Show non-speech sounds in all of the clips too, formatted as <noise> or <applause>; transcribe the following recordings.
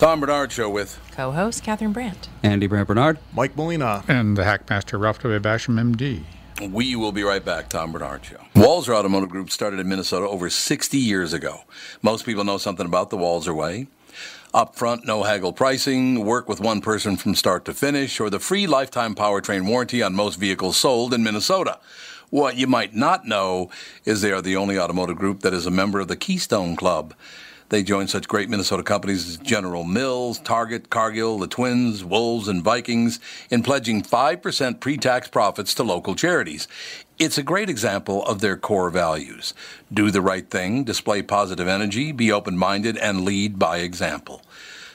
Tom Barnard Show with co host Catherine Brandt, Andy Brandt Barnard, Mike Molina, and the Hackmaster Ralph W. Basham, MD. We will be right back, Tom Barnard Show. Walser Automotive Group started in Minnesota over 60 years ago. Most people know something about the Walser Way. Upfront, no haggle pricing, work with one person from start to finish, or the free lifetime powertrain warranty on most vehicles sold in Minnesota. What you might not know is they are the only automotive group that is a member of the Keystone Club. They joined such great Minnesota companies as General Mills, Target, Cargill, the Twins, Wolves, and Vikings in pledging 5% pre tax profits to local charities. It's a great example of their core values do the right thing, display positive energy, be open minded, and lead by example.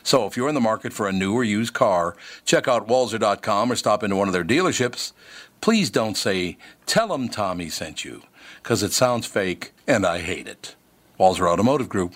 So if you're in the market for a new or used car, check out Walser.com or stop into one of their dealerships. Please don't say, Tell them Tommy sent you, because it sounds fake and I hate it. Walser Automotive Group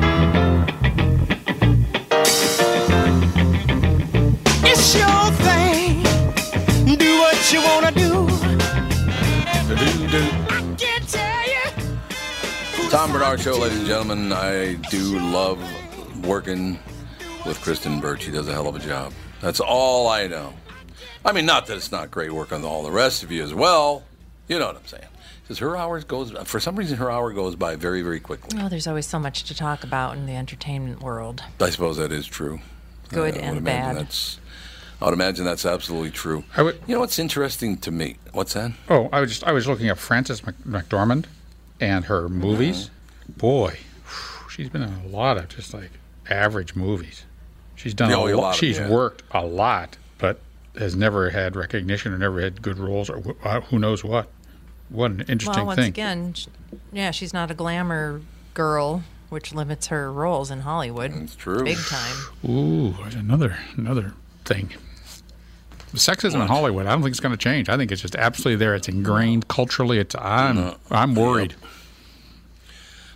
Tom Barnard Show, ladies and gentlemen. I do love working with Kristen Birch. She does a hell of a job. That's all I know. I mean, not that it's not great work on all the rest of you as well. You know what I'm saying? Because her hours goes for some reason her hour goes by very very quickly. Oh, there's always so much to talk about in the entertainment world. I suppose that is true. Good I would and imagine bad. That's, I would imagine that's absolutely true. I would- you know what's interesting to me? What's that? Oh, I was just I was looking up Frances McDormand and her movies. Boy, she's been in a lot of just like average movies. She's done Yeah, a oh, a lot. lot of- She's yeah. worked a lot, but has never had recognition or never had good roles or wh- uh, who knows what. What an interesting Well, once thing. again, yeah, she's not a glamour girl, which limits her roles in Hollywood. It's true. Big time. Ooh, another another thing. Sexism in Hollywood, I don't think it's going to change. I think it's just absolutely there. It's ingrained culturally. It's I'm I'm worried.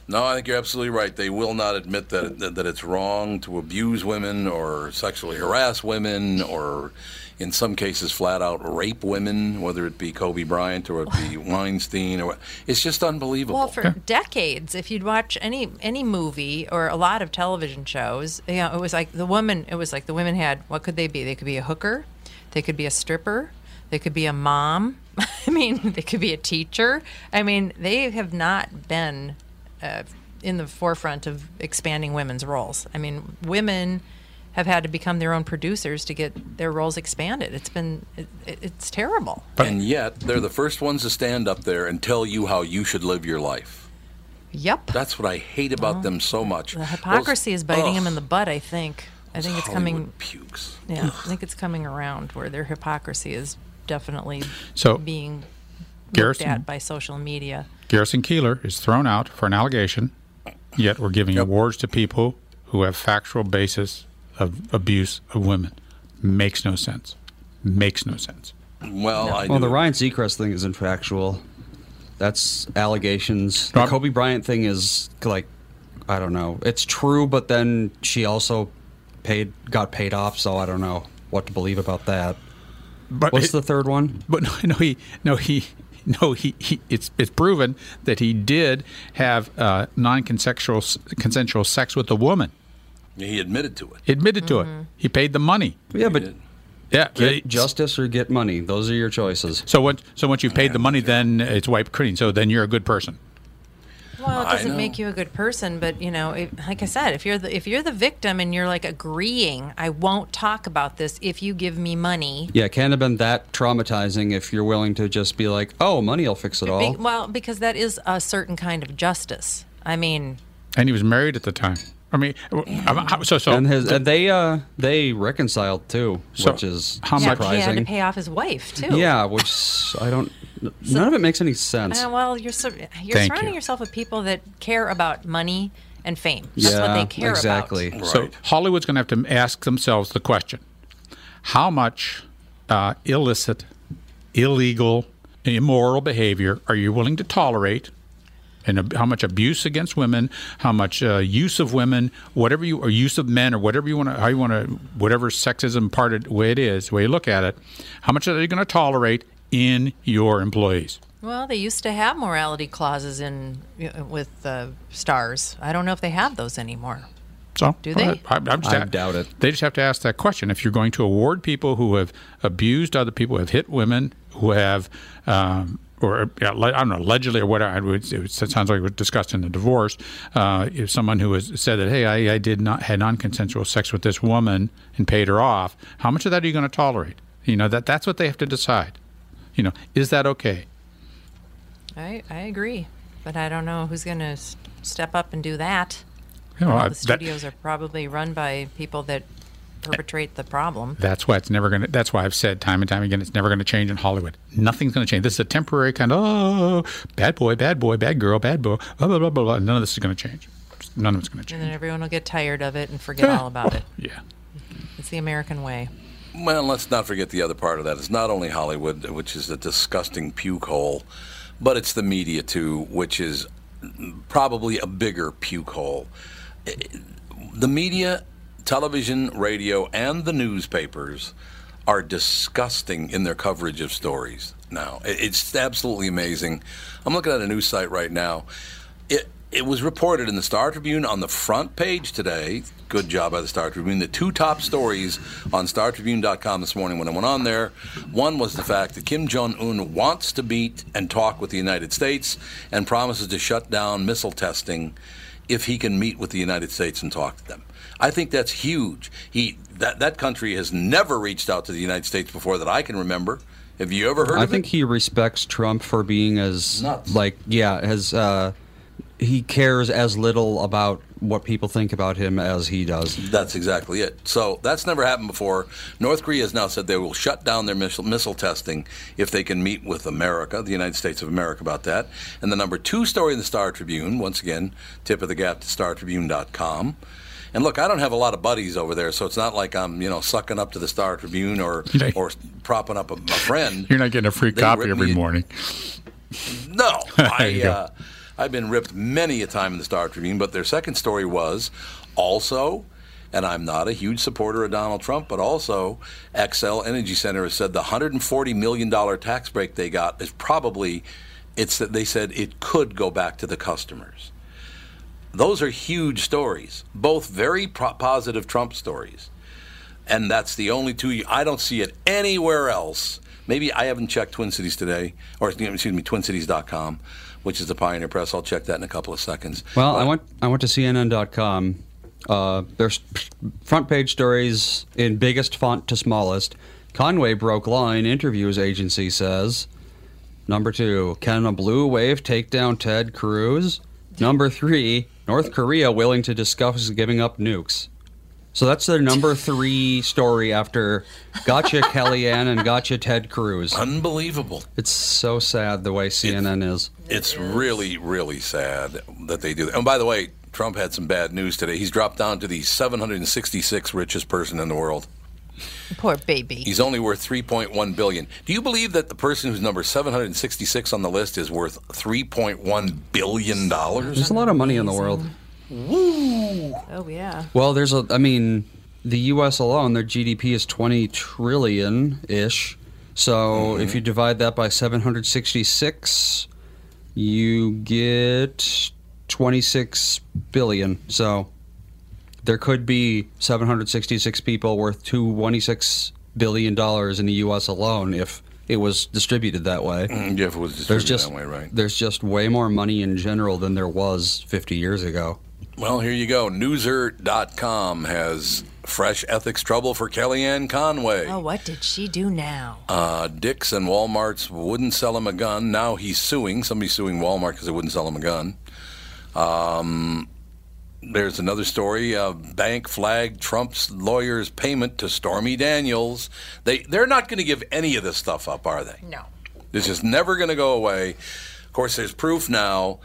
No, I think you're absolutely right. They will not admit that, that that it's wrong to abuse women or sexually harass women or, in some cases, flat out rape women, whether it be Kobe Bryant or it be Weinstein or. It's just unbelievable. Well, for decades, if you'd watch any any movie or a lot of television shows, you know, it was like the woman. It was like the women had what could they be? They could be a hooker, they could be a stripper, they could be a mom, <laughs> I mean, they could be a teacher. I mean, they have not been uh, in the forefront of expanding women's roles. I mean, women have had to become their own producers to get their roles expanded. It's been it, it's terrible. and yet, they're the first ones to stand up there and tell you how you should live your life. Yep. That's what I hate about them so much. The hypocrisy Those- is biting ugh, them in the butt. I think. I think it's Hollywood coming. Pukes. Yeah, I think it's coming around where their hypocrisy is definitely So- being looked Garrison- at by social media. Garrison Keillor is thrown out for an allegation, yet we're giving awards to people who have factual basis of abuse of women. Makes no sense. Makes no sense. Well, I Well, do. the Ryan Seacrest thing isn't factual. That's allegations. The Kobe Bryant thing is like, I don't know. It's true, but then she also paid, got paid off. So I don't know what to believe about that. But What's it- the third one? But no, no, he, no, he, no, he, he it's it's proven that he did have uh, non-consensual consensual sex with a woman. he admitted to it. He admitted to it. He paid the money. Yeah, but did. Yeah, get he- justice or get money. Those are your choices. So once so once you've paid the money, then it's wiped clean. So then you're a good person. Well, it doesn't make you a good person, but you know, if, like I said, if you're the if you're the victim and you're like agreeing, I won't talk about this if you give me money. Yeah, it can't have been that traumatizing if you're willing to just be like, oh, money will fix it Be- all. well, because that is a certain kind of justice. I mean, And he was married at the time. I mean, how- so so and his and they uh they reconciled too, So, which is how yeah, much- he had to pay off his wife too. Yeah, which I don't. <laughs> None of it makes any sense. Uh, well, you're sur- you're Thank surrounding you. yourself with people that care about money and fame. That's yeah, what they care about. exactly. about. So Right. Hollywood's going to have to ask themselves the question: How much uh, illicit, illegal, immoral behavior are you willing to tolerate? And ab- how much abuse against women, how much uh, use of women, whatever you or use of men, or whatever you want to, how you want to, whatever sexism part of the way it is, the way you look at it, how much are you going to tolerate in your employees? Well, they used to have morality clauses in you know, with uh, stars. I don't know if they have those anymore. So Do they? I, I'm just I doubt it. They just have to ask that question. If you're going to award people who have abused other people, who have hit women, who have, um, or yeah, I don't know, allegedly or whatever, it sounds like it was discussed in the divorce. Uh, if someone who has said that, hey, I, I did not had non-consensual sex with this woman and paid her off, how much of that are you going to tolerate? You know that that's what they have to decide. You know, is that okay? I, I agree, but I don't know who's going to step up and do that. You know, the that- studios are probably run by people that perpetrate the problem. That's why it's never going to. That's why I've said time and time again, it's never going to change in Hollywood. Nothing's going to change. This is a temporary kind of oh, bad boy, bad boy, bad girl, bad boy. Blah blah blah blah. blah. None of this is going to change. None of it's going to change. And then everyone will get tired of it and forget all about it. <laughs> Yeah. It's the American way. Well, let's not forget the other part of that. It's not only Hollywood, which is a disgusting puke hole, but it's the media too, which is probably a bigger puke hole. Eh, eh, the media, television, radio, and the newspapers are disgusting in their coverage of stories now. It's absolutely amazing. I'm looking at a news site right now. It, it was reported in the Star Tribune on the front page today. Good job by the Star Tribune. The two top stories on StarTribune.com this morning when I went on there. One was the fact that Kim Jong Un wants to meet and talk with the United States and promises to shut down missile testing if he can meet with the United States and talk to them. I think that's huge. He that that country has never reached out to the United States before that I can remember. Have you ever heard I think it? he respects Trump for being as Nuts. like yeah, as uh, he cares as little about what people think about him as he does. That's exactly it. So that's never happened before. North Korea has now said they will shut down their missile, missile testing if they can meet with America, the United States of America, about that. And the number two story in the Star Tribune, once again, tip of the gap to StarTribune.com. And look, I don't have a lot of buddies over there, so it's not like I'm, you know, sucking up to the Star Tribune or <laughs> or propping up a, a friend. <laughs> You're not getting a free They copy every me- morning. No, <laughs> I. Uh, I've been ripped many a time in the Star Tribune, but their second story was also, and I'm not a huge supporter of Donald Trump, but also Xcel Energy Center has said the 140 million dollar tax break they got is probably, it's that they said it could go back to the customers. Those are huge stories, both very pro- positive Trump stories. And that's the only two. I don't see it anywhere else Maybe I haven't checked Twin Cities today, or excuse me, TwinCities.com, which is the Pioneer Press. I'll check that in a couple of seconds. Well, I went I went to CNN.com. Uh, there's front page stories in biggest font to smallest. Conway broke line. Interviews agency says. Number two, can a blue wave take down Ted Cruz? Number three, North Korea willing to discuss giving up nukes. So that's their number three story after Gotcha <laughs> Kellyanne and Gotcha Ted Cruz. Unbelievable. It's so sad the way CNN is. It's really, really sad that they do that. And by the way, Trump had some bad news today. He's dropped down to the 766th richest person in the world. Poor baby. He's only worth 3.1 billion. Do you believe that the person who's number 766 on the list is worth 3.1 billion dollars? There's a lot of money in the world. Oh yeah. Well, there's a. I mean, the U.S. alone, their GDP is 20 trillion ish. So mm-hmm. if you divide that by 766, you get 26 billion. So there could be 766 people worth 26 billion dollars in the U.S. alone if it was distributed that way. Mm, Jeff was There's distributed just that way, right? there's just way more money in general than there was 50 years ago. Well, here you go. Newser.com has fresh ethics trouble for Kellyanne Conway. Oh, what did she do now? Uh, Dick's and Walmart's wouldn't sell him a gun. Now he's suing. Somebody's suing Walmart because they wouldn't sell him a gun. Um, there's another story. Uh, bank flagged Trump's lawyer's payment to Stormy Daniels. They they're not going to give any of this stuff up, are they? No. This is never going to go away. Of course, there's proof now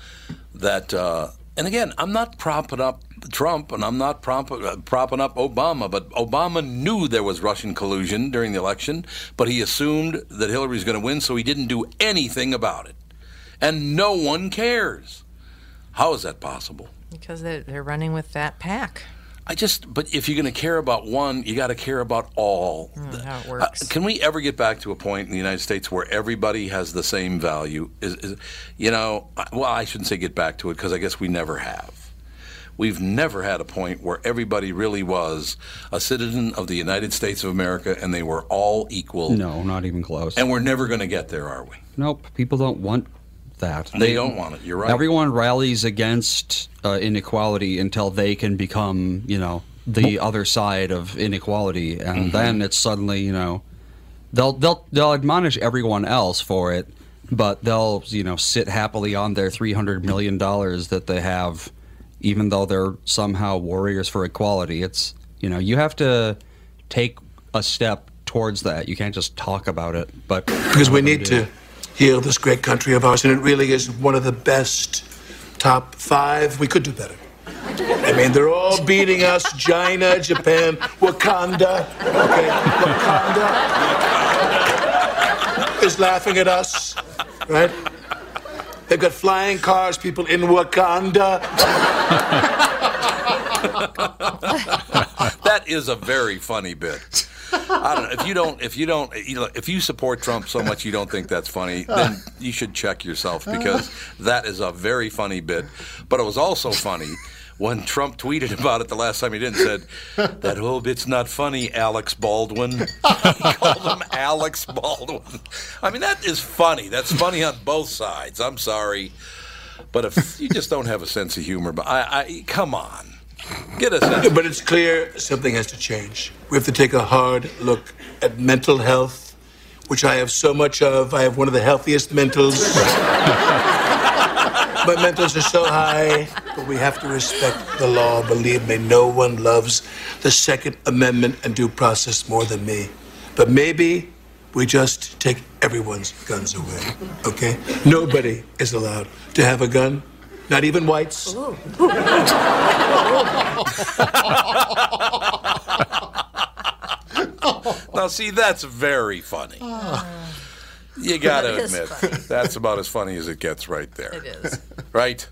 that, uh, and again, I'm not propping up Trump and I'm not prop- uh, propping up Obama, but Obama knew there was Russian collusion during the election, but he assumed that Hillary's going to win, so he didn't do anything about it. And no one cares. How is that possible? Because they're, they're running with that pack. I just, but if you're going to care about one, you got to care about all. Mm, how it Uh, works. can we ever get back to a point in the United States where everybody has the same value? Is, is you know, well, I shouldn't say get back to it because I guess we never have. We've never had a point where everybody really was a citizen of the United States of America and they were all equal. No, not even close. And we're never going to get there, are we? Nope, people don't want that. They don't want it. You're right. Everyone rallies against uh, inequality until they can become, you know, the other side of inequality, and Mm-hmm. then it's suddenly, you know, they'll they'll they'll admonish everyone else for it, but they'll you know sit happily on their three hundred million dollars that they have, even though they're somehow warriors for equality. It's you know you have to take a step towards that. You can't just talk about it, but because we need to heal this great country of ours, and it really is one of the best top five. We could do better. I mean, they're all beating us China, Japan, Wakanda. Okay, Wakanda is laughing at us, right? They've got flying cars, people in Wakanda. that is a very funny bit. I don't know if you don't if you don't if you support Trump so much you don't think that's funny, then you should check yourself because that is a very funny bit. But it was also funny when Trump tweeted about it the last time he did and said, That whole bit's not funny, Alex Baldwin. <laughs> he called him Alex Baldwin. I mean, that is funny. That's funny on both sides. I'm sorry. But if you just don't have a sense of humor, but I, I come on. Get a sense. But it's clear something has to change. We have to take a hard look at mental health, which I have so much of. I have one of the healthiest mentals. <laughs> My mentals are so high, but we have to respect the law. Believe me, no one loves the Second Amendment and due process more than me. But maybe we just take everyone's guns away, okay? Nobody is allowed to have a gun, not even whites. <laughs> Now, see, that's very funny. You got to admit, funny. that's about as funny as it gets right there. It is. Right?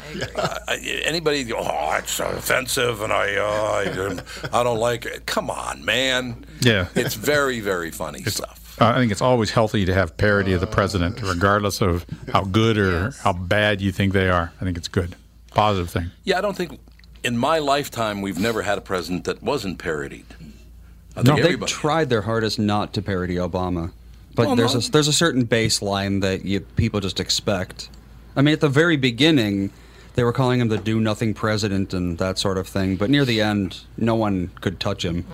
I agree. Uh, anybody, go, oh, it's offensive and I, uh, I, I don't like it. Come on, man. Yeah. It's very, very funny stuff. Uh, I think it's always healthy to have parody of the president, regardless of how good or how bad you think they are. I think it's good, positive thing. Yeah, I don't think in my lifetime we've never had a president that wasn't parodied. I think No, they tried their hardest not to parody Obama. But Well, there's no. a there's a certain baseline that you people just expect. I mean, at the very beginning, they were calling him the do nothing president and that sort of thing. But near the end, no one could touch him.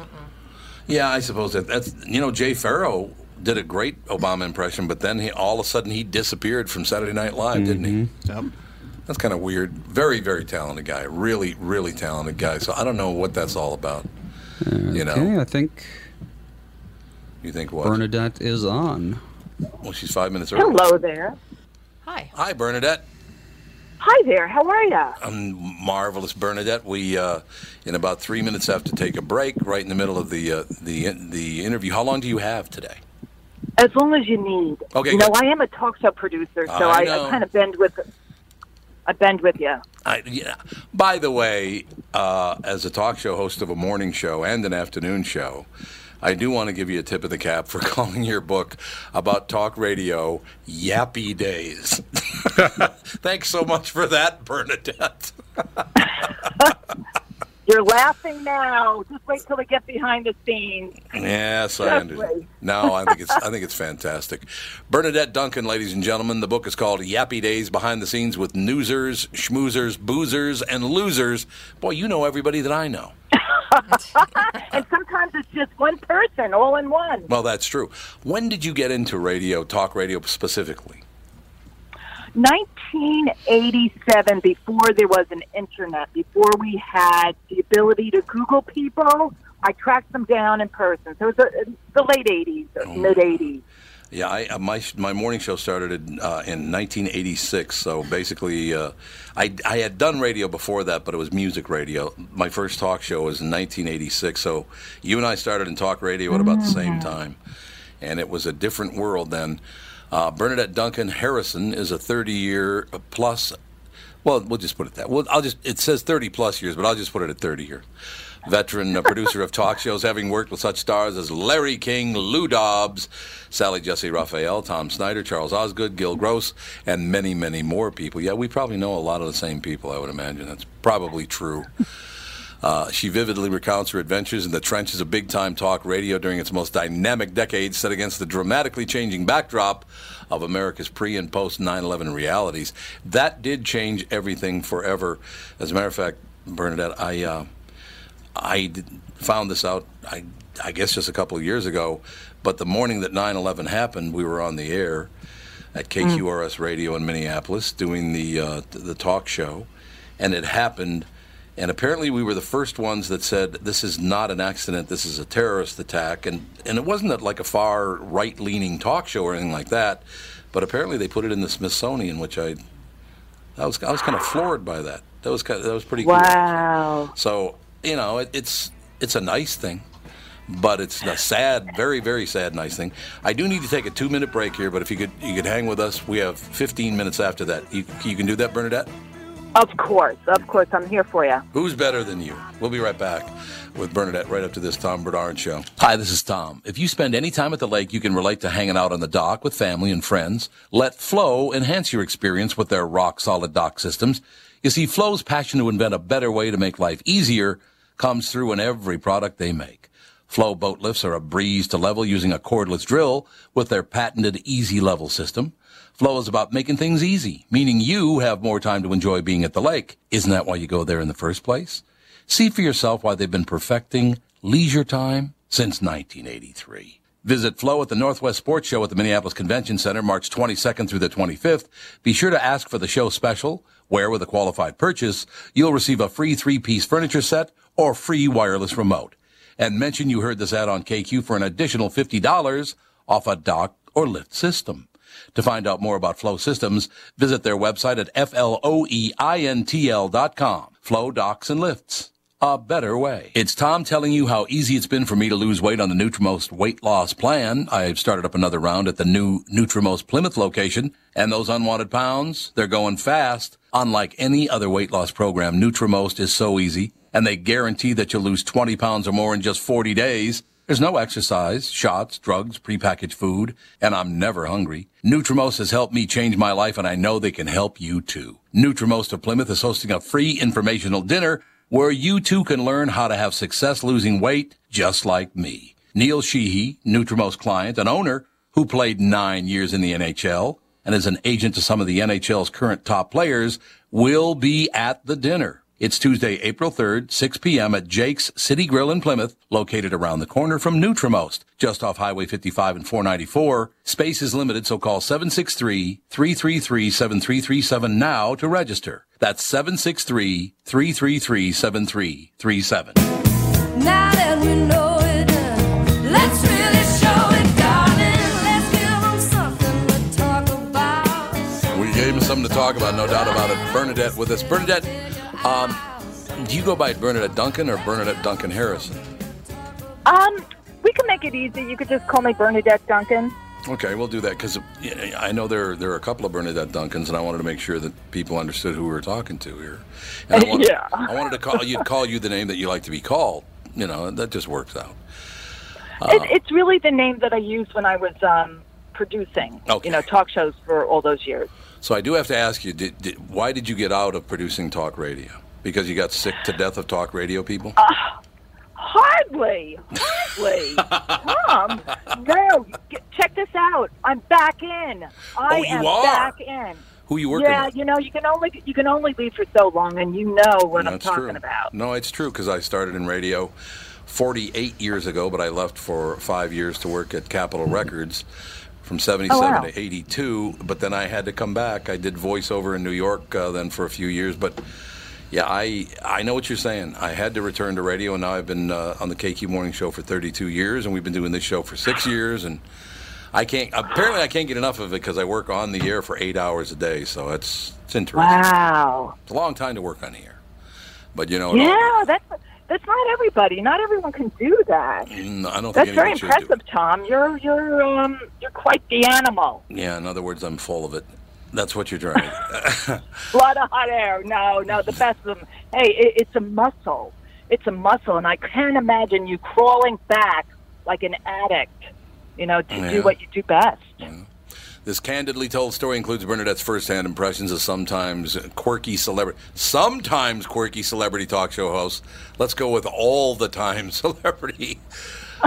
Yeah, I suppose that that's you know Jay Pharoah did a great Obama impression, but then he all of a sudden he disappeared from Saturday Night Live, didn't he? Yep. That's kind of weird. Very, very talented guy. Really, really talented guy. So I don't know what that's all about. you know, Okay, I think you think what? Bernadette is on. Well, she's five minutes early. Hello there. Hi. Hi, Bernadette. Hi there. How are you? I'm marvelous, Bernadette. We, uh, in about three minutes, have to take a break right in the middle of the uh, the the interview. How long do you have today? As long as you need. Okay, You know. I am a talk show producer, so I I. I kind of bend with. I bend with you. I, yeah. By the way, uh, as a talk show host of a morning show and an afternoon show, I do want to give you a tip of the cap for <laughs> calling your book about talk radio Yappy Days. <laughs> Thanks so much for that, Bernadette. <laughs> You're laughing now. Just wait till we get behind the scenes. Yes, I understand. No, I think it's I think it's fantastic. Bernadette Duncan, ladies and gentlemen, the book is called Yappy Days Behind the Scenes with Newsers, Schmoozers, Boozers, and Losers. Boy, you know everybody that I know. <laughs> and sometimes it's just one person, all in one. Well, that's true. When did you get into radio, talk radio specifically? 1987, before there was an internet, before we had the ability to Google people, I tracked them down in person. So it was uh, the late 80s, Oh. mid 80s. Yeah, I, uh, my my morning show started in, uh, in 1986. So basically, uh, I I had done radio before that, but it was music radio. My first talk show was in 1986. So you and I started in talk radio at about the same time, and it was a different world then. Uh, Bernadette Duncan Harrison is a 30 year plus. Well, we'll just put it that. Well, I'll just. It says 30 plus years, but I'll just put it at 30 years. Veteran <laughs> producer of talk shows, having worked with such stars as Larry King, Lou Dobbs, Sally Jessy Raphael, Tom Snyder, Charles Osgood, Gil Gross, and many, many more people. Yeah, we probably know a lot of the same people. I would imagine that's probably true. Uh, she vividly recounts her adventures in the trenches of big time talk radio during its most dynamic decade, set against the dramatically changing backdrop of America's pre and post 9 11 realities. That did change everything forever. As a matter of fact, Bernadette, I, uh, I found this out, I, I guess, just a couple of years ago. But the morning that 9 11 happened, we were on the air at KQRS Radio in Minneapolis doing the, uh, the talk show. And it happened. And apparently, we were the first ones that said, This is not an accident, this is a terrorist attack. And, and it wasn't a, like a far right leaning talk show or anything like that. But apparently, they put it in the Smithsonian, which I, I was, I was kind of floored by that. That was, kind of, that was pretty cool. Wow. So you know, it, it's it's a nice thing, but it's a sad, very very sad nice thing. I do need to take a two minute break here, but if you could you could hang with us, we have 15 minutes after that. You, you can do that, Bernadette. Of course. Of course. I'm here for you. Who's better than you? We'll be right back with Bernadette right after this Tom Barnard show. Hi, this is Tom. If you spend any time at the lake, you can relate to hanging out on the dock with family and friends. Let Floe enhance your experience with their rock solid dock systems. You see, Floe's passion to invent a better way to make life easier comes through in every product they make. Flow boat lifts are a breeze to level using a cordless drill with their patented Easy Level system. Floe is about making things easy, meaning you have more time to enjoy being at the lake. Isn't that why you go there in the first place? See for yourself why they've been perfecting leisure time since 1983. Visit Floe at the Northwest Sports Show at the Minneapolis Convention Center March 22nd through the 25th. Be sure to ask for the show special, where with a qualified purchase, you'll receive a free three-piece furniture set or free wireless remote. And mention you heard this ad on KQ for an additional $50 off a dock or lift system. To find out more about Floe Systems, visit their website at floeintl.com. Floe Docks and Lifts. A better way. It's Tom telling you how easy it's been for me to lose weight on the Nutrimost weight loss plan. I've started up another round at the new Nutrimost Plymouth location, and those unwanted pounds, they're going fast. Unlike any other weight loss program, Nutrimost is so easy, and they guarantee that you'll lose 20 pounds or more in just 40 days. There's no exercise, shots, drugs, prepackaged food, and I'm never hungry. Nutrimost has helped me change my life, and I know they can help you too. Nutrimost of Plymouth is hosting a free informational dinner where you too can learn how to have success losing weight just like me. Neil Sheehy, Nutrimost client and owner, who played nine years in the NHL and is an agent to some of the NHL's current top players, will be at the dinner. It's Tuesday, April 3rd, 6 p.m. at Jake's City Grill in Plymouth, located around the corner from Nutrimost, just off Highway 55 and 494. Space is limited, so call 763-333-7337 now to register. That's 763-333-7337. Now that we know it, uh, let's really show it, darling. Let's give 'em something to talk about. We gave him something to talk about, no doubt about it. Bernadette with us. Bernadette, um, do you go by Bernadette Duncan or Bernadette Duncan Harrison? Um, we can make it easy. You could just call me Bernadette Duncan. Okay, we'll do that because I know there there are a couple of Bernadette Duncans, and I wanted to make sure that people understood who we were talking to here. And I <laughs> wanted, Yeah. I wanted to call you call you the name that you like to be called. You know, that just works out. it, it's really the name that I used when I was um, producing, Okay. you know, talk shows for all those years. So I do have to ask you, did, did, why did you get out of producing talk radio? Because you got sick to death of talk radio people? Uh, hardly, hardly. <laughs> Tom, no, check this out. I'm back in. Oh, I Oh, you am are? back in. Who you working yeah, with? you know, you can only you can only leave for so long, and you know what I'm talking true. about. No, it's true because I started in radio 48 years ago, but I left for five years to work at Capitol mm-hmm. Records from 77 Oh, wow. to 82. But then I had to come back. I did voiceover in New York uh, then for a few years. But yeah, I I know what you're saying. I had to return to radio, and now I've been uh, on the KQ Morning Show for 32 years, and we've been doing this show for six years, and. I can't. Apparently, I can't get enough of it because I work on the air for eight hours a day. So it's it's interesting. Wow. It's a long time to work on the air. But you know, Yeah, that's that's not everybody. Not everyone can do that. Mm, I don't That's think very impressive, Tom. You're you're um you're quite the animal. Yeah, in other words, I'm full of it. That's what you're trying. to <laughs> Blood of hot air. No, no, the best of them. Hey, it, it's a muscle. It's a muscle, and I can't imagine you crawling back like an addict. You know, to Yeah. do what you do best. This candidly told story includes Bernadette's first-hand impressions of sometimes quirky celebrity, sometimes quirky celebrity talk show hosts. Let's go with all the time <laughs> celebrity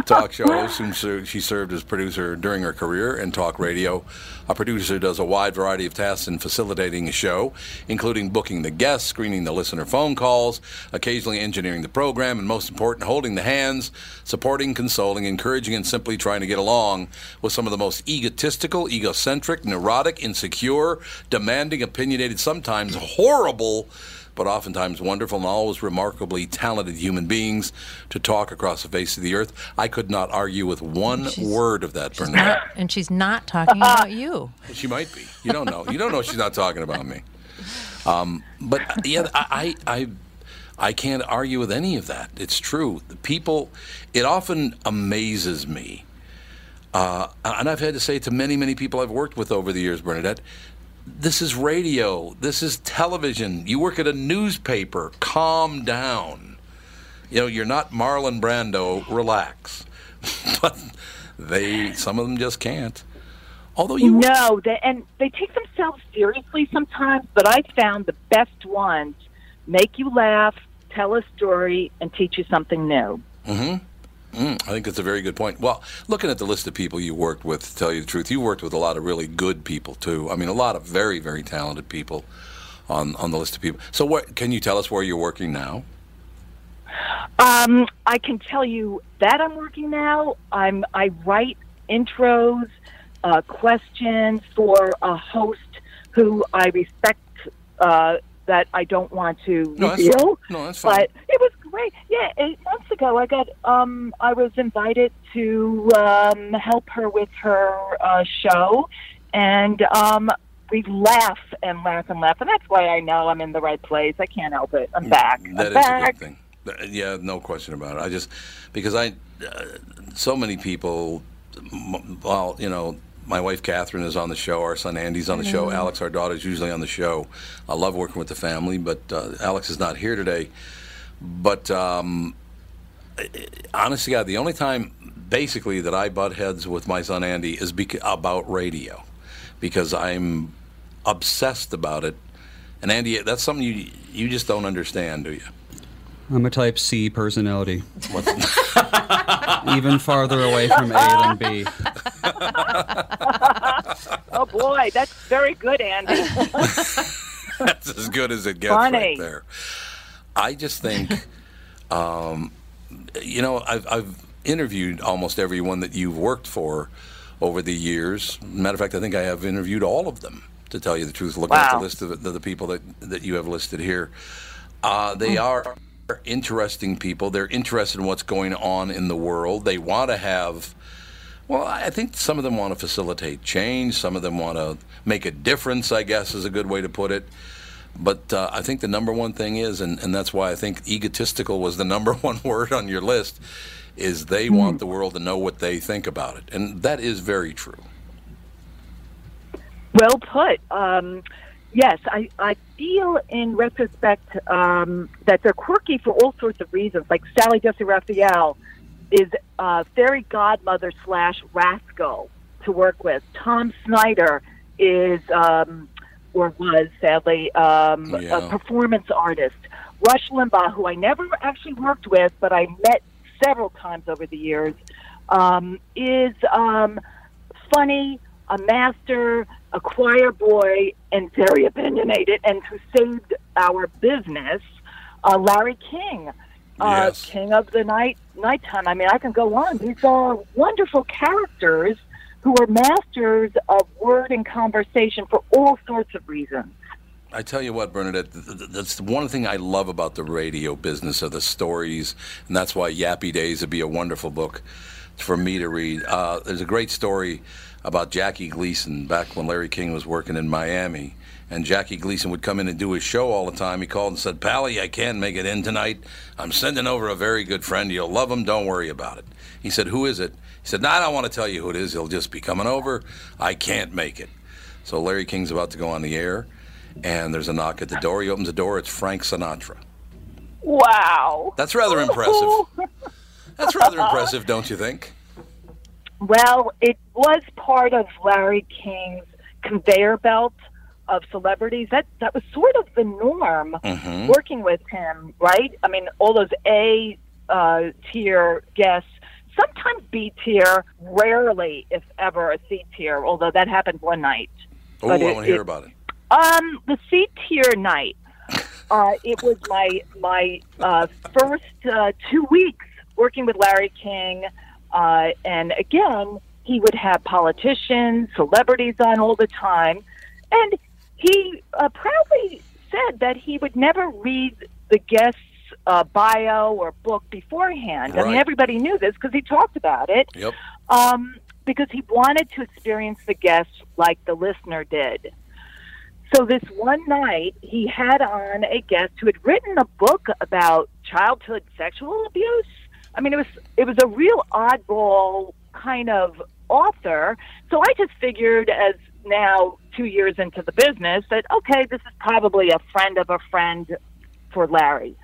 talk show host. She served as producer during her career in talk radio. A producer does a wide variety of tasks in facilitating a show, including booking the guests, screening the listener phone calls, occasionally engineering the program, and most important, holding the hands, supporting, consoling, encouraging, and simply trying to get along with some of the most egotistical, egocentric, neurotic, insecure, demanding, opinionated, sometimes horrible but oftentimes wonderful and always remarkably talented human beings to talk across the face of the earth. I could not argue with one word of that, Bernadette. Not, <coughs> and she's not talking about you. <laughs> She might be. You don't know. You don't know she's not talking about me. Um, but yeah, I, I, I, I can't argue with any of that. It's true. The people, it often amazes me. Uh, and I've had to say to many, many people I've worked with over the years, Bernadette, this is radio. This is television. You work at a newspaper. Calm down. You know, you're not Marlon Brando. Relax. <laughs> but they, some of them just can't. Although you No, they, and they take themselves seriously sometimes, but I found the best ones make you laugh, tell a story, and teach you something new. Mm-hmm. Mm, I think that's a very good point. Well, looking at the list of people you worked with, to tell you the truth, you worked with a lot of really good people too. I mean, a lot of very, very talented people on on the list of people. So, what can you tell us where you're working now? Um, I can tell you that I'm working now. I'm I write intros, uh, questions for a host who I respect. Uh, that I don't want to No, that's reveal. fine. No, that's fine. But it was great. Yeah, eight months ago, I got. Um, I was invited to um, help her with her uh, show, and um, we laugh and laugh and laugh, and that's why I know I'm in the right place. I can't help it. I'm back. Mm, That I'm is a good thing. Yeah, no question about it. I just because I uh, so many people. Well, you know, my wife Catherine is on the show. Our son Andy's on the show. Alex, our daughter, is usually on the show. I love working with the family, but uh, Alex is not here today. But um, honest to God, the only time basically that I butt heads with my son Andy is bec- about radio because I'm obsessed about it. And Andy, that's something you you just don't understand, do you? I'm a type C personality. Even farther away from A than B. <laughs> oh boy, that's very good, Andy. <laughs> That's as good as it gets Funny. right there. I just think, <laughs> um, you know, I've, I've interviewed almost everyone that you've worked for over the years. Matter of fact, I think I have interviewed all of them. To tell you the truth, looking at the list of the, the people that that you have listed here, uh, they Hmm. are interesting people. They're interested in what's going on in the world. They want to have. Well, I think some of them want to facilitate change. Some of them want to make a difference. I guess is a good way to put it. But uh, I think the number one thing is, and, and that's why I think egotistical was the <laughs> number one word on your list, is they want the world to know what they think about it. And that is very true. Well put. Um, yes, I, I feel in retrospect um, that they're quirky for all sorts of reasons. Like Sally Jessy Raphael is uh, fairy godmother slash rascal to work with. Tom Snyder is, um, or was sadly, um, Yeah. a performance artist. Rush Limbaugh, who I never actually worked with, but I met several times over the years, um, is um, funny, a master, a choir boy, and very opinionated, and who saved our business. Uh, Larry King, uh, Yes. King of the Night, Nighttime. I mean, I can go on. These are wonderful characters who are masters of word and conversation for all sorts of reasons. I tell you what, Bernadette, th- th- that's the one thing I love about the radio business are the stories, and that's why Yappy Days would be a wonderful book for me to read. Uh, there's a great story about Jackie Gleason back when Larry King was working in Miami, and Jackie Gleason would come in and do his show all the time. He called and said, "Pally, I can't make it in tonight. I'm sending over a very good friend. You'll love him. Don't worry about it." He said, "Who is it?" He said, "No, I don't want to tell you who it is. He'll just be coming over. I can't make it." So Larry King's about to go on the air, and there's a knock at the door. He opens the door. It's Frank Sinatra. Wow. That's rather impressive. <laughs> That's rather impressive, don't you think? Well, it was part of Larry King's conveyor belt of celebrities. That that was sort of the norm Mhm. working with him, right? I mean, all those A uh, tier guests, sometimes B tier, rarely, if ever, a C tier. Although that happened one night. Oh, I want to hear about it. Um, the C tier night. <laughs> Uh, it was my my uh, first uh, two weeks working with Larry King, uh, and again, he would have politicians, celebrities on all the time, and he uh, proudly said that he would never read the guest's uh, bio or book beforehand. I mean, everybody knew this because he talked about it Yep. um, because he wanted to experience the guest like the listener did. So this one night, he had on a guest who had written a book about childhood sexual abuse. I mean, it was it was a real oddball kind of author. So I just figured, as now two years into the business, that okay, this is probably a friend of a friend for Larry,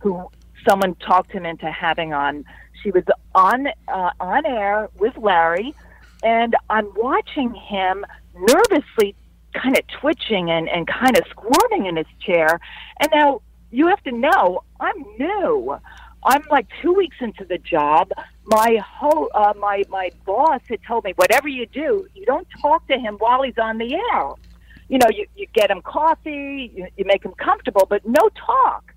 who someone talked him into having on. She was on uh, on air with Larry, and I'm watching him nervously, kind of twitching and and kind of squirming in his chair. And now you have to know, I'm new. I'm like two weeks into the job. My ho- uh, my my boss had told me, whatever you do, you don't talk to him while he's on the air. You know, you you get him coffee, you, you make him comfortable, but no talk.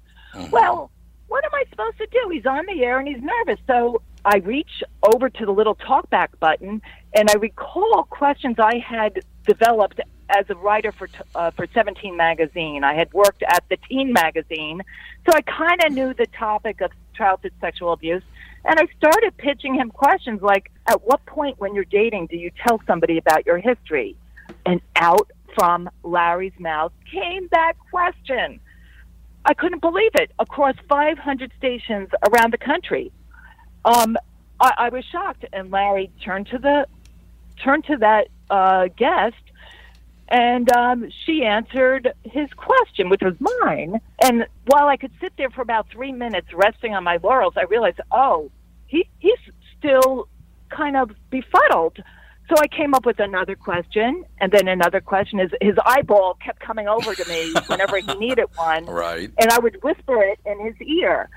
Well, what am I supposed to do? He's on the air and he's nervous. So I reach over to the little talkback button and I recall questions I had developed as a writer for uh, for 17 magazine. I had worked at the teen magazine, so I kind of knew the topic of childhood sexual abuse. And I started pitching him questions like, "At what point when you're dating do you tell somebody about your history?" And out from Larry's mouth came that question. I couldn't believe it. Across 500 stations around the country, um, I, I was shocked. And Larry turned to the turned to that uh, guest, and um, she answered his question, which was mine. And while I could sit there for about three minutes, resting on my laurels, I realized, oh, he he's still kind of befuddled. So I came up with another question, and then another question. His his eyeball kept coming over to me <laughs> whenever he needed one, Right. and I would whisper it in his ear.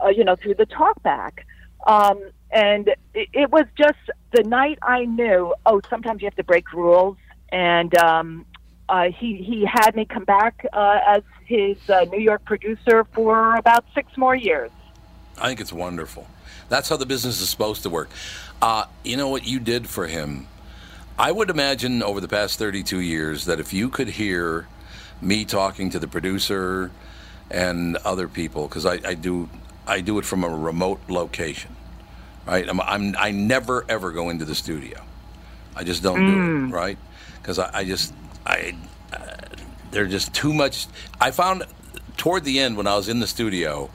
uh, you know, through the talkback. Um, and it, it was just the night I knew. Oh, sometimes you have to break rules, and um, uh, he he had me come back uh, as his uh, New York producer for about six more years. I think it's wonderful. That's how the business is supposed to work. Uh, you know what you did for him? I would imagine over the past 32 years that if you could hear me talking to the producer and other people, because I, I do I do it from a remote location, right? I'm, I'm I never ever go into the studio. I just don't do it, right? Because I, I just I uh, they're just too much. I found toward the end when I was in the studio,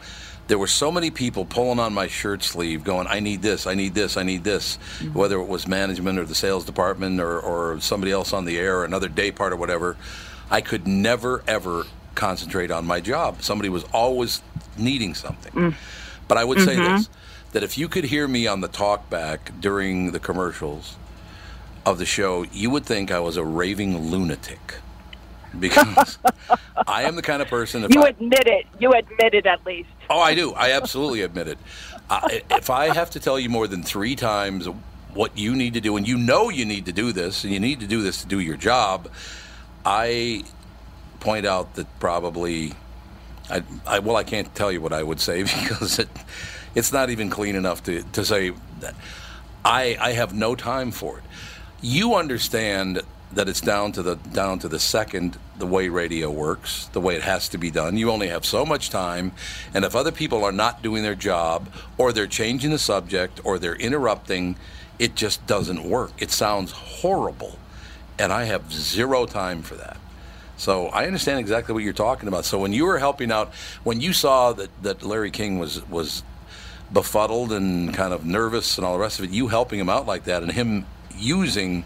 there were so many people pulling on my shirt sleeve, going, "I need this, I need this, I need this," mm-hmm. whether it was management or the sales department or, or somebody else on the air or another day part or whatever. I could never ever concentrate on my job. Somebody was always needing something. Mm. But I would say mm-hmm. this: that if you could hear me on the talk back during the commercials of the show, you would think I was a raving lunatic. Because I am the kind of person. If You I, admit it. You admit it at least. Oh, I do. I absolutely admit it. Uh, if I have to tell you more than three times what you need to do, and you know you need to do this, and you need to do this to do your job, I point out that probably, I, I well, I can't tell you what I would say <laughs> because it, it's not even clean enough to, to say that. I, I have no time for it. You understand that it's down to the down to the second the way radio works, the way it has to be done. You only have so much time, and if other people are not doing their job, or they're changing the subject, or they're interrupting, it just doesn't work. It sounds horrible, and I have zero time for that. So I understand exactly what you're talking about. So when you were helping out, when you saw that, that Larry King was was befuddled and kind of nervous and all the rest of it, you helping him out like that and him using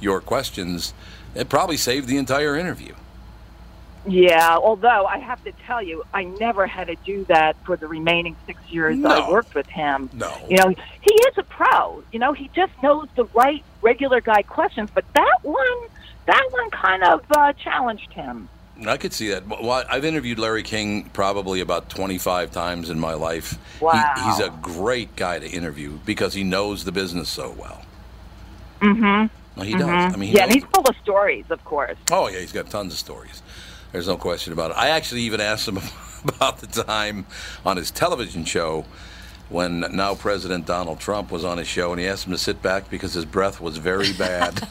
your questions, it probably saved the entire interview. Yeah, although I have to tell you, I never had to do that for the remaining six years No. I worked with him. No. You know, he is a pro. You know, he just knows the right regular guy questions, but that one, that one kind of uh, challenged him. I could see that. Well, I've interviewed Larry King probably about 25 times in my life. He- Wow. he's a great guy to interview because he knows the business so well. Mm-hmm. He does. Mm-hmm. I mean, he yeah, and he's full of stories, of course. Oh yeah, he's got tons of stories. There's no question about it. I actually even asked him <laughs> about the time on his television show when now President Donald Trump was on his show, and he asked him to sit back because his breath was very <laughs> bad.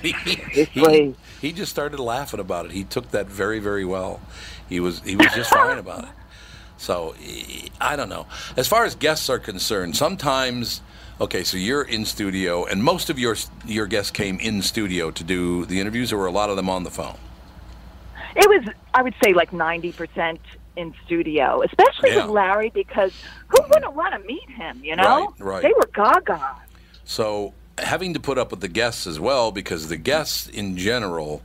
He, he, he just started laughing about it. He took that very, very well. He was he was just fine about it. So I don't know. As far as guests are concerned, sometimes okay, so you're in studio, and most of your your guests came in studio to do the interviews, or were a lot of them on the phone? It was, I would say, like 90% in studio, especially Yeah. with Larry, because who wouldn't want to meet him, you know? Right, right. They were gaga. So having to put up with the guests as well, because the guests in general,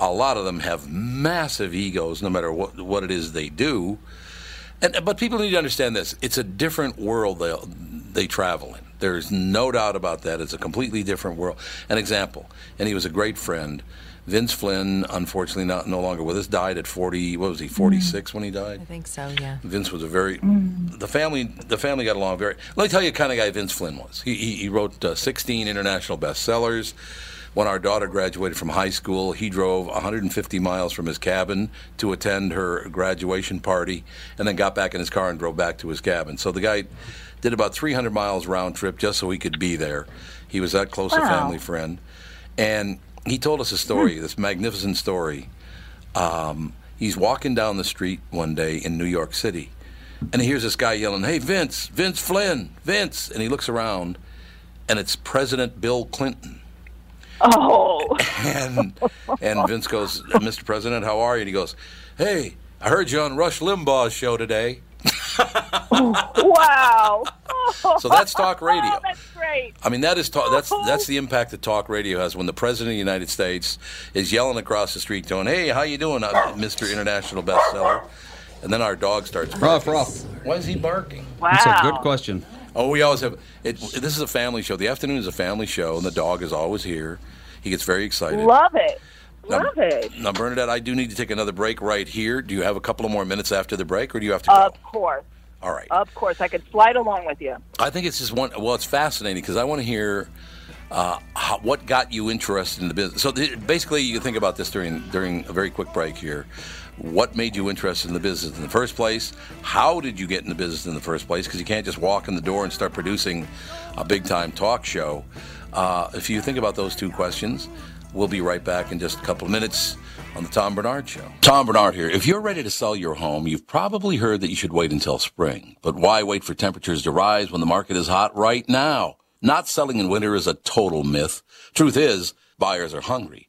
a lot of them have massive egos, no matter what what it is they do. And but people need to understand this: it's a different world they they travel in. There's no doubt about that. It's a completely different world. An example, and he was a great friend. Vince Flynn, unfortunately, not no longer with us, died at 40. What was he? 46 when he died. I think so, yeah. Vince was a very the family the family got along very. Let me tell you the kind of guy Vince Flynn was. He he, he wrote uh, 16 international bestsellers. When our daughter graduated from high school, he drove 150 miles from his cabin to attend her graduation party, and then got back in his car and drove back to his cabin. So the guy did about 300 miles round trip just so he could be there. He was that close a family friend, and he told us a story, this magnificent story um, he's walking down the street one day in New York City, and he hears this guy yelling, "Hey, Vince! Vince Flynn! Vince!" And he looks around, and it's President Bill Clinton. Oh, <laughs> And and Vince goes, "Mr. President, how are you?" And he goes, "Hey, I heard you on Rush Limbaugh's show today." <laughs> wow. So that's talk <laughs> radio. Oh, that's great. I mean, that is talk, that's that's the impact that talk radio has when the president of the United States is yelling across the street, going, "Hey, how you doing, uh, Mr. International Bestseller?" And then our dog starts Ruff, barking. ruff. Why is he barking? Wow. That's a good question. Oh, we always have. It, this is a family show. The afternoon is a family show, and the dog is always here. He gets very excited. Love it. Now- Love it. Now, Bernadette, I do need to take another break right here. Do you have a couple of more minutes after the break, or do you have to go? Of course. All right. Of course, I could slide along with you. I think it's just one. Well, it's fascinating because I want to hear uh, how, what got you interested in the business. So th- basically, you think about this during during a very quick break here. What made you interested in the business in the first place? How did you get in the business in the first place? Because you can't just walk in the door and start producing a big time talk show. Uh, if you think about those two questions, we'll be right back in just a couple of minutes on the Tom Barnard Show. Tom Barnard here. If you're ready to sell your home, you've probably heard that you should wait until spring. But why wait for temperatures to rise when the market is hot right now? Not selling in winter is a total myth. Truth is, buyers are hungry.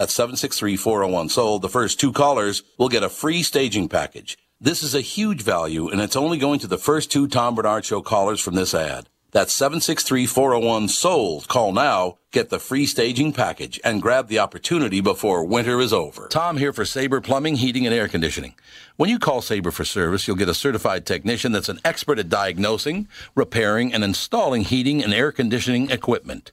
That's 763-401-SOLD. The first two callers will get a free staging package. This is a huge value, and it's only going to the first two Tom Barnard Show callers from this ad. That's 763-401-SOLD. Call now, get the free staging package, and grab the opportunity before winter is over. Tom here for Sabre Plumbing, Heating, and Air Conditioning. When you call Sabre for service, you'll get a certified technician that's an expert at diagnosing, repairing, and installing heating and air conditioning equipment.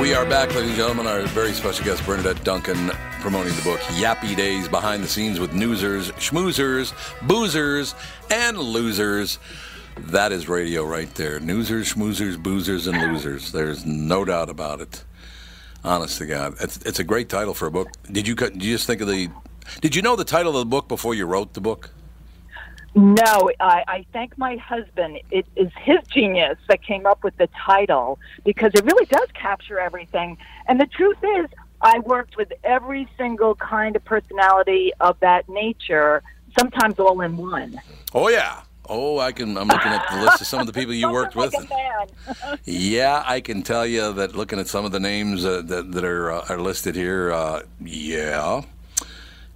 We are back, ladies and gentlemen. Our very special guest, Bernadette Duncan, promoting the book Yappy Days Behind the Scenes with Newsers, Schmoozers, Boozers, and Losers. That is radio right there. Newsers, Schmoozers, Boozers, and Losers. There's no doubt about it. Honest to God. It's, it's a great title for a book. Did you, did you just think of the. Did you know the title of the book before you wrote the book? No, I, I thank my husband. It is his genius that came up with the title because it really does capture everything. And the truth is, I worked with every single kind of personality of that nature, sometimes all in one. Oh, yeah. Oh, I can. I'm looking at the list of some of the people you <laughs> worked with. Like. <laughs> Yeah, I can tell you that looking at some of the names uh, that that are uh, are listed here, uh, yeah,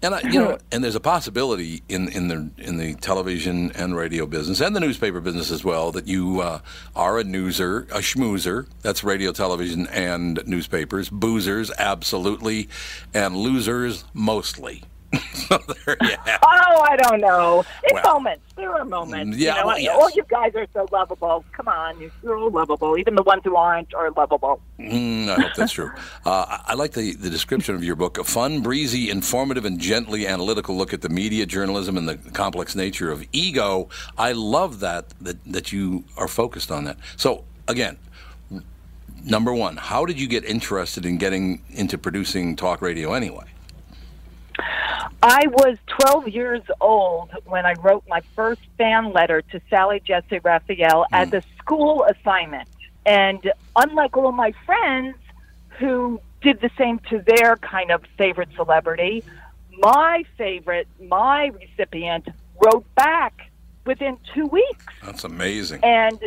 and I, you know, and there's a possibility in in the in the television and radio business and the newspaper business as well that you uh, are a newser, a schmoozer. That's radio, television, and newspapers. Boozers, absolutely, and losers, mostly. <laughs> so there you have. Oh, I don't know. In Well, moments, there are moments. yeah, you know, well, yes. all you guys are so lovable. Come on, you're all lovable. Even the ones who aren't are lovable. Mm, I hope that's true. <laughs> Uh, I- I like the, the description of your book a fun, breezy, informative, and gently analytical look at the media, journalism, and the complex nature of ego. I love that, that, that you are focused on that. So, again, number one, how did you get interested in getting into producing talk radio anyway? I was 12 years old when I wrote my first fan letter to Sally Jessy Raphael hmm. as a school assignment. And unlike all of my friends who did the same to their kind of favorite celebrity, my favorite, my recipient, wrote back within two weeks. That's amazing. And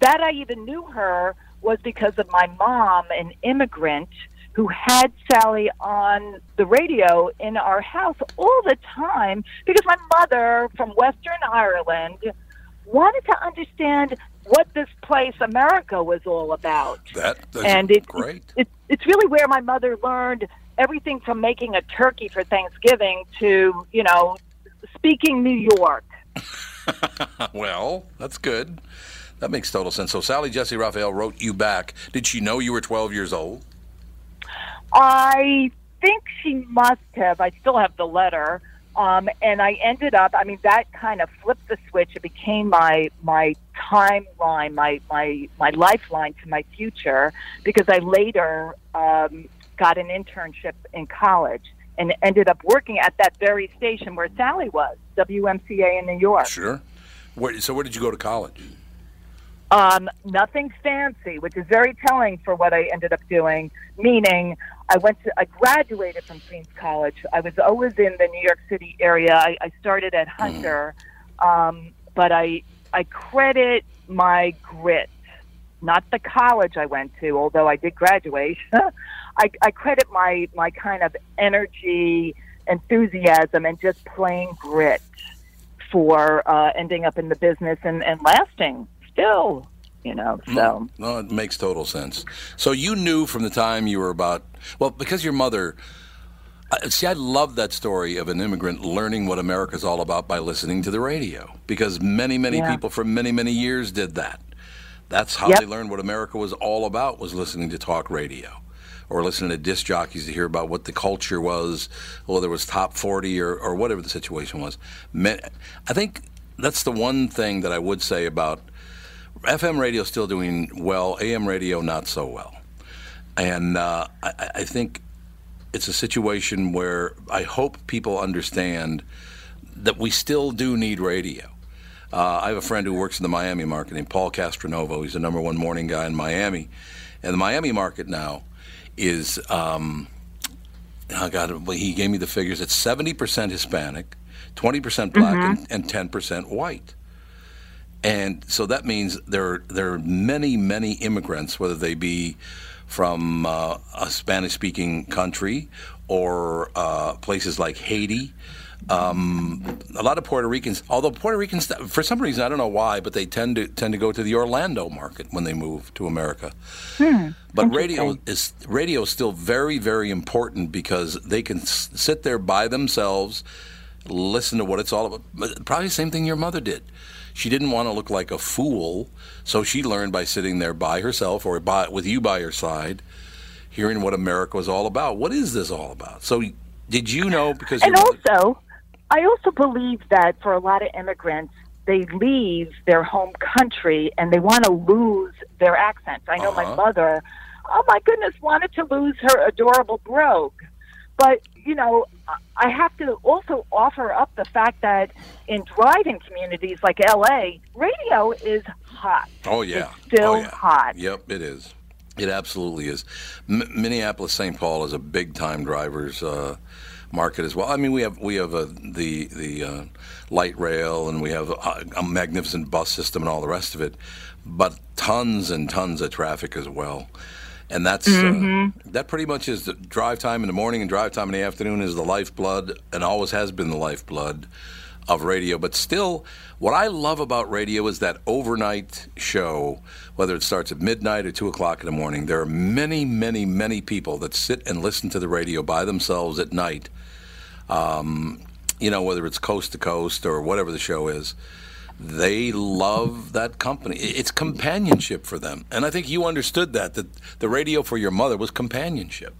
that I even knew her was because of my mom, an immigrant who had Sally on the radio in our house all the time because my mother from Western Ireland wanted to understand what this place America was all about. That, that's and it, great. It, it's really where my mother learned everything from making a turkey for Thanksgiving to, you know, speaking New York. <laughs> well, that's good. That makes total sense. So, Sally Jessy Raphael wrote you back. Did she know you were 12 years old? I think she must have. I still have the letter. Um, and I ended up. I mean, that kind of flipped the switch. It became my my timeline, my my my lifeline to my future because I later um, got an internship in college and ended up working at that very station where Sally was, WMCA in New York. Sure. Where, so, where did you go to college? Um, nothing fancy, which is very telling for what I ended up doing. Meaning, I went to, I graduated from Queens College. I was always in the New York City area. I, I started at Hunter, um, but I, I credit my grit, not the college I went to, although I did graduate. <laughs> I, I credit my, my kind of energy, enthusiasm, and just plain grit for uh, ending up in the business and, and lasting still, you know. Hmm. So No, it makes total sense. So you knew from the time you were about, well, because your mother. See, I love that story of an immigrant learning what America's all about by listening to the radio. Because many, many Yeah. people for many, many years did that. That's how Yep. they learned what America was all about was listening to talk radio, or listening to disc jockeys to hear about what the culture was, whether it was top forty or, or whatever the situation was. I think that's the one thing that I would say about FM radio still doing well, AM radio not so well. And uh, I, I- think it's a situation where I hope people understand that we still do need radio. Uh, I have a friend who works in the Miami market named Paul Castronovo. He's the number one morning guy in Miami. And the Miami market now is, um, oh God, he gave me the figures. It's 70% Hispanic, 20% black, and, and 10% white. And so that means there there are many many immigrants, whether they be from uh, a Spanish-speaking country or uh, places like Haiti. Um, a lot of Puerto Ricans, although Puerto Ricans, for some reason I don't know why, but they tend to tend to go to the Orlando market when they move to America. But radio is radio is still very very important because they can s- sit there by themselves, listen to what it's all about. Probably the same thing your mother did. She didn't want to look like a fool, so she learned by sitting there by herself or by, with you by her side, hearing what America was all about. What is this all about? So, did you know because and your also, I also believe that for a lot of immigrants, they leave their home country and they want to lose their accents. I know my Uh-huh. mother, oh my goodness, wanted to lose her adorable brogue. But, you know, I- have to also offer up the fact that in driving communities like LA, radio is hot. Oh yeah, It's still oh, yeah. hot. Yep, it is. It absolutely is. M- Minneapolis, St. Paul is a big time drivers uh, market as well. I mean, we have we have uh, the the uh, light rail and we have a, a magnificent bus system and all the rest of it, but tons and tons of traffic as well. And that's uh, that pretty much is the drive time in the morning and drive time in the afternoon is the lifeblood and always has been the lifeblood of radio. But still, what I love about radio is that overnight show, whether it starts at midnight or 2 o'clock in the morning, there are many, many, many people that sit and listen to the radio by themselves at night. Um, you know, whether it's coast to coast or whatever the show is. They love that company. It's companionship for them. And I think you understood that, that the radio for your mother was companionship.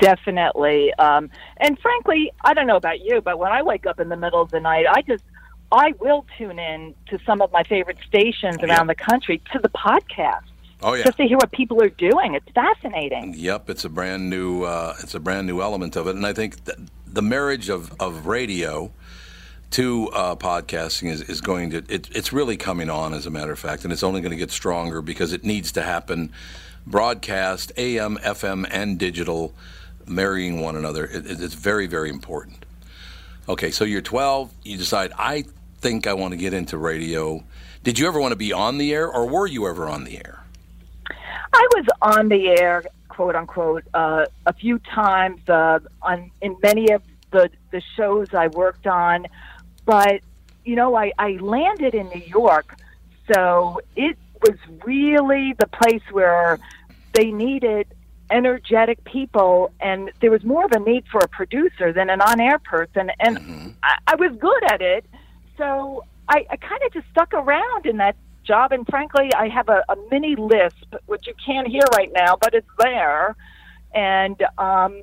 Definitely. Um, and frankly, I don't know about you, but when I wake up in the middle of the night, I just I will tune in to some of my favorite stations around the country to the podcast Oh, yeah. just to hear what people are doing. It's fascinating. Yep, it's a brand new uh, it's a brand new element of it, and I think th- the marriage of, of radio to uh, podcasting is, is going to it, it's really coming on as a matter of fact, and it's only going to get stronger because it needs to happen. Broadcast, AM, FM, and digital, marrying one another. It, it- it's very very important. Okay, so you're 12. You decide I think I want to get into radio. Did you ever want to be on the air, or were you ever on the air? I was on the air, quote unquote, uh, a few times uh, on in many of the the shows I worked on, but you know, I, I landed in New York, so it was really the place where they needed energetic people, and there was more of a need for a producer than an on-air person, and I, I was good at it, so I, I kind of just stuck around in that job. And frankly, I have a, a mini lisp, which you can't hear right now, but it's there. And um,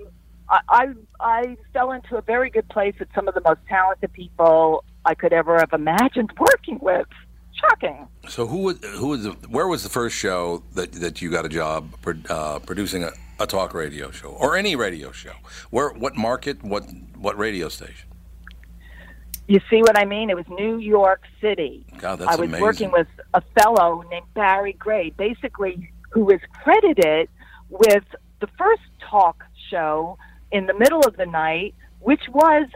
I, I, I fell into a very good place with some of the most talented people I could ever have imagined working with. Shocking. So who was who was the, where was the first show that that you got a job uh, producing a, a talk radio show or any radio show? Where what market what what radio station? You see what I mean? It was New York City. God, that's I was amazing. working with a fellow named Barry Gray, basically, who was credited with the first talk show in the middle of the night, which was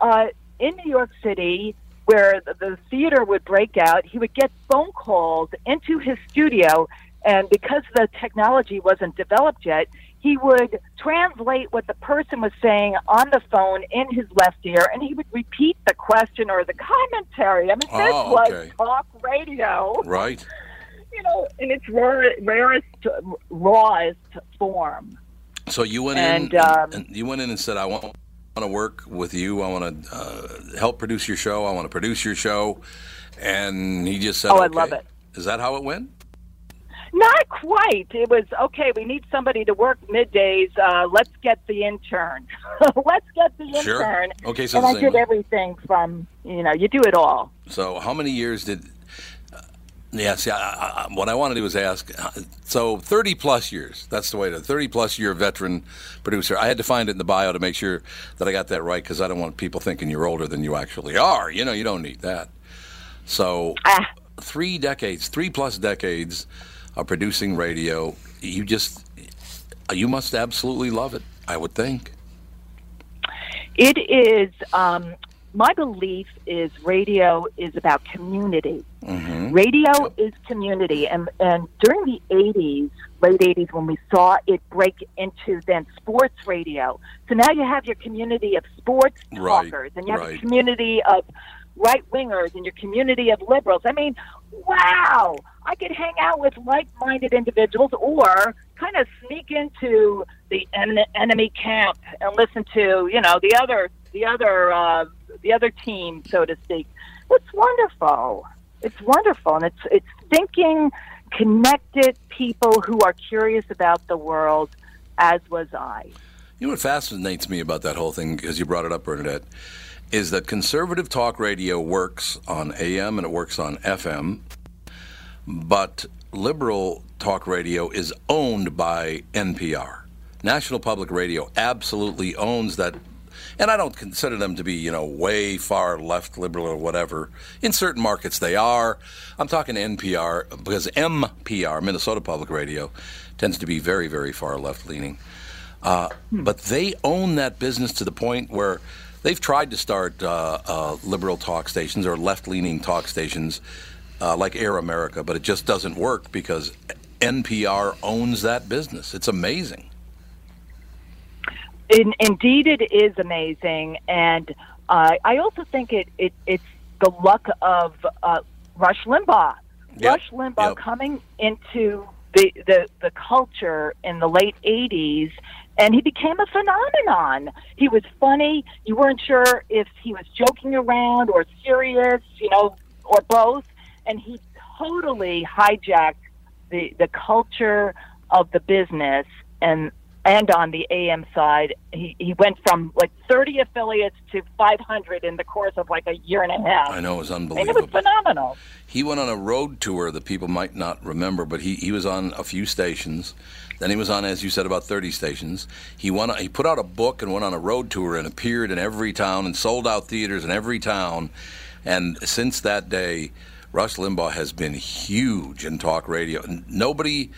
uh, in New York City, where the, the theater would break out. He would get phone calls into his studio, and because the technology wasn't developed yet, he would translate what the person was saying on the phone in his left ear, and he would repeat the question or the commentary. I mean, this Oh, was talk radio Right. you know, in its rare, rarest, rawest form. So you went And, in um, and you went in and said, "I want, want to work with you. I want to uh, help produce your show. I want to produce your show." And he just said, Oh, I okay. love it. Is that how it went? Not quite. It was okay. We need somebody to work middays. Uh, let's get the intern. <laughs> let's get the intern. Sure. Okay, so and I did way. everything from you know you do it all. So how many years did? Yeah, see, I, I, what I want to do is ask. uh, So thirty plus years. That's the way to thirty plus year veteran producer. I had to find it in the bio to make sure that I got that right because I don't want people thinking you're older than you actually are. You know, you don't need that. So Ah. three decades, three plus decades of producing radio. You just, you must absolutely love it. I would think. It is. Um, my belief is radio is about community. Mm-hmm. Radio is community, and and during the '80s, late '80s, when we saw it break into then sports radio, so now you have your community of sports Right, talkers, and you have a community of right wingers, and your community of liberals. I mean, wow! I could hang out with like-minded individuals, or kind of sneak into the en- enemy camp and listen to you know the other the other uh, the other team, so to speak. It's wonderful. It's wonderful, and it's it's thinking, connected people who are curious about the world, as was I. You know what fascinates me about that whole thing, because you brought it up, Bernadette, is that conservative talk radio works on AM and it works on FM, but liberal talk radio is owned by NPR. National Public Radio absolutely owns that. And I don't consider them to be, you know, way far left liberal or whatever. In certain markets, they are. I'm talking NPR because MPR, Minnesota Public Radio, tends to be very, very far left leaning. Uh, but they own that business to the point where they've tried to start uh, uh, liberal talk stations or left leaning talk stations uh, like Air America, but it just doesn't work because NPR owns that business. It's amazing. In, indeed, it is amazing, and uh, I also think it, it it's the luck of uh, Rush Limbaugh. Yep, Rush Limbaugh yep. coming into the, the the culture in the late '80s, and he became a phenomenon. He was funny. You weren't sure if he was joking around or serious, you know, or both. And he totally hijacked the the culture of the business and and on the AM side, he, he went from like 30 affiliates to 500 in the course of like a year and a half. I know it was And it unbelievable. was phenomenal. He went on a road tour that people might not remember, but he, he was on a few stations. Then he was on, as you said, about 30 stations. He went. He put out a book and went on a road tour and appeared in every town and sold out theaters in every town. And since that day, Rush Limbaugh has been huge in talk radio. Nobody,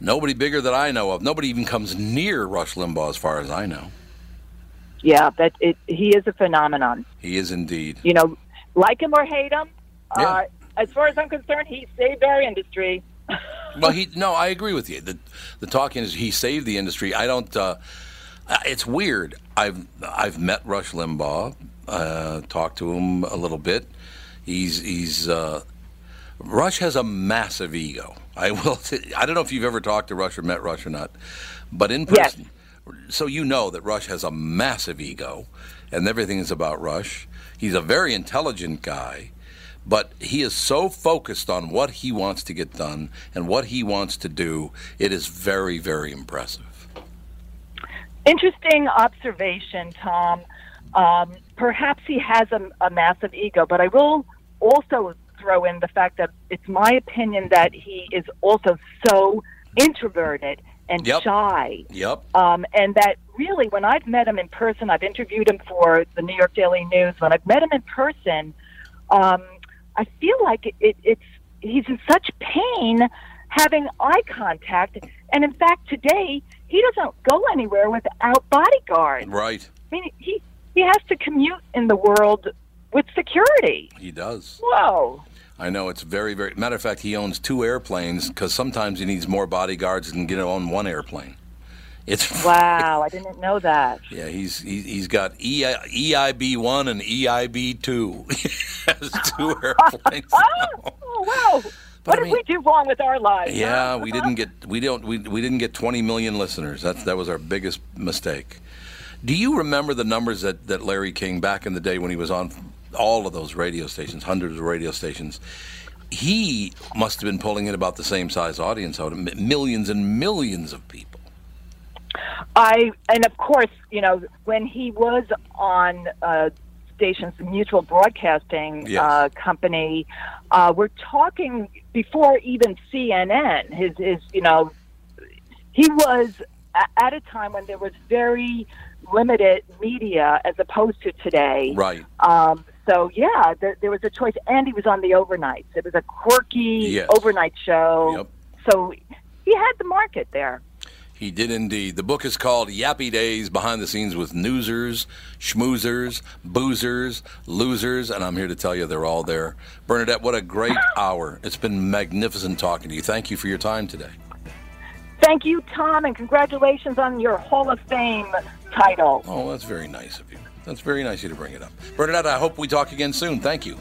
nobody bigger that I know of. Nobody even comes near Rush Limbaugh, as far as I know. Yeah, that it, he is a phenomenon. He is indeed. You know, like him or hate him, Yeah. uh, as far as I'm concerned, he saved our industry. <laughs> Well, he no, I agree with you. The the talking is he saved the industry. I don't. Uh, uh, it's weird. I've I've met Rush Limbaugh, uh, talked to him a little bit. He's he's uh, Rush has a massive ego. I will. <laughs> I don't know if you've ever talked to Rush or met Rush or not, but in Yes. person, so you know that Rush has a massive ego, and everything is about Rush. He's a very intelligent guy, but he is so focused on what he wants to get done and what he wants to do. It is very, very impressive. Interesting observation, Tom. Um, perhaps he has a, a massive ego, but I will also throw in the fact that it's my opinion that he is also so introverted and Yep. shy. Yep. Um, and that really, when I've met him in person, I've interviewed him for the New York Daily News. When I've met him in person, um, I feel like it, it, it's he's in such pain having eye contact. And in fact, today he doesn't go anywhere without bodyguards. Right. I mean, he he has to commute in the world with security. He does. Whoa. I know it's very, very. Matter of fact, he owns two airplanes because sometimes he needs more bodyguards than get on one airplane. It's <laughs> Wow, I didn't know that. Yeah, he's he's, got E EIB one and EIB two. <laughs> he has two <laughs> airplanes. Oh, wow. But what I did we do wrong with our lives? Yeah, we didn't get we don't we, we didn't get 20 million listeners. That's that was our biggest mistake. Do you remember the numbers that, that Larry King back in the day when he was on all of those radio stations, hundreds of radio stations? He must have been pulling in about the same size audience out of millions and millions of people. I and of course, you know, when he was on uh, stations, Mutual Broadcasting Yes. uh, Company, uh, we're talking before even CNN. His, his, you know, he was at a time when there was very limited media as opposed to today. Right. Um, so yeah, there, there was a choice, and he was on the overnights. It was a quirky Yes. overnight show. So he had the market there. He did indeed. The book is called Yappy Days Behind the Scenes with Newsers, Schmoozers, Boozers, Losers, and I'm here to tell you they're all there. Bernadette, what a great <laughs> hour. It's been magnificent talking to you. Thank you for your time today. Thank you, Tom, and congratulations on your Hall of Fame title. Oh, that's very nice of you. That's very nice of you to bring it up. Bernadette, I hope we talk again soon. Thank you.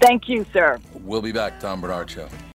Thank you, sir. We'll be back, Tom Barnard Show.